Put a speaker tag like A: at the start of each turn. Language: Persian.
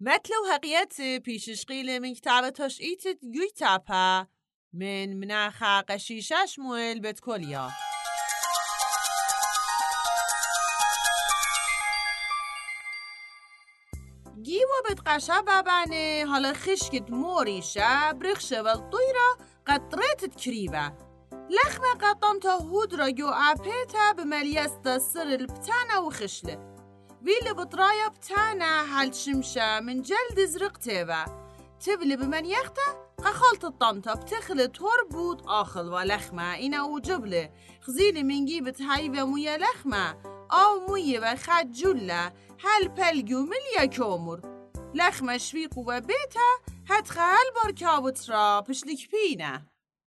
A: متلو هقيت بيشش قيل من كتابة تشقيت تابا من مناخا قشيشاش مويل بتكوليا جيوة بتقاشا باباني هلا خشكت موريشا برخشة والطيرة قطرت تكريبة لخمة قطنتا هودرا جو آبيتا بمليستا سر البتانا وخشلة ويلي بطرايا بتانا هل شمشة من جلد زرق تيبا تبلي بمن يختا قخلت الطنطا بتخلط هربوط آخل ولخمة إنا وجبلة خزيلي من جيبة هايبة مويا لخمة أو مويا بخد جلة هل بلجو مليا كومر لخمة شويق وبيتا هتخال بركاوترا بشلك بينا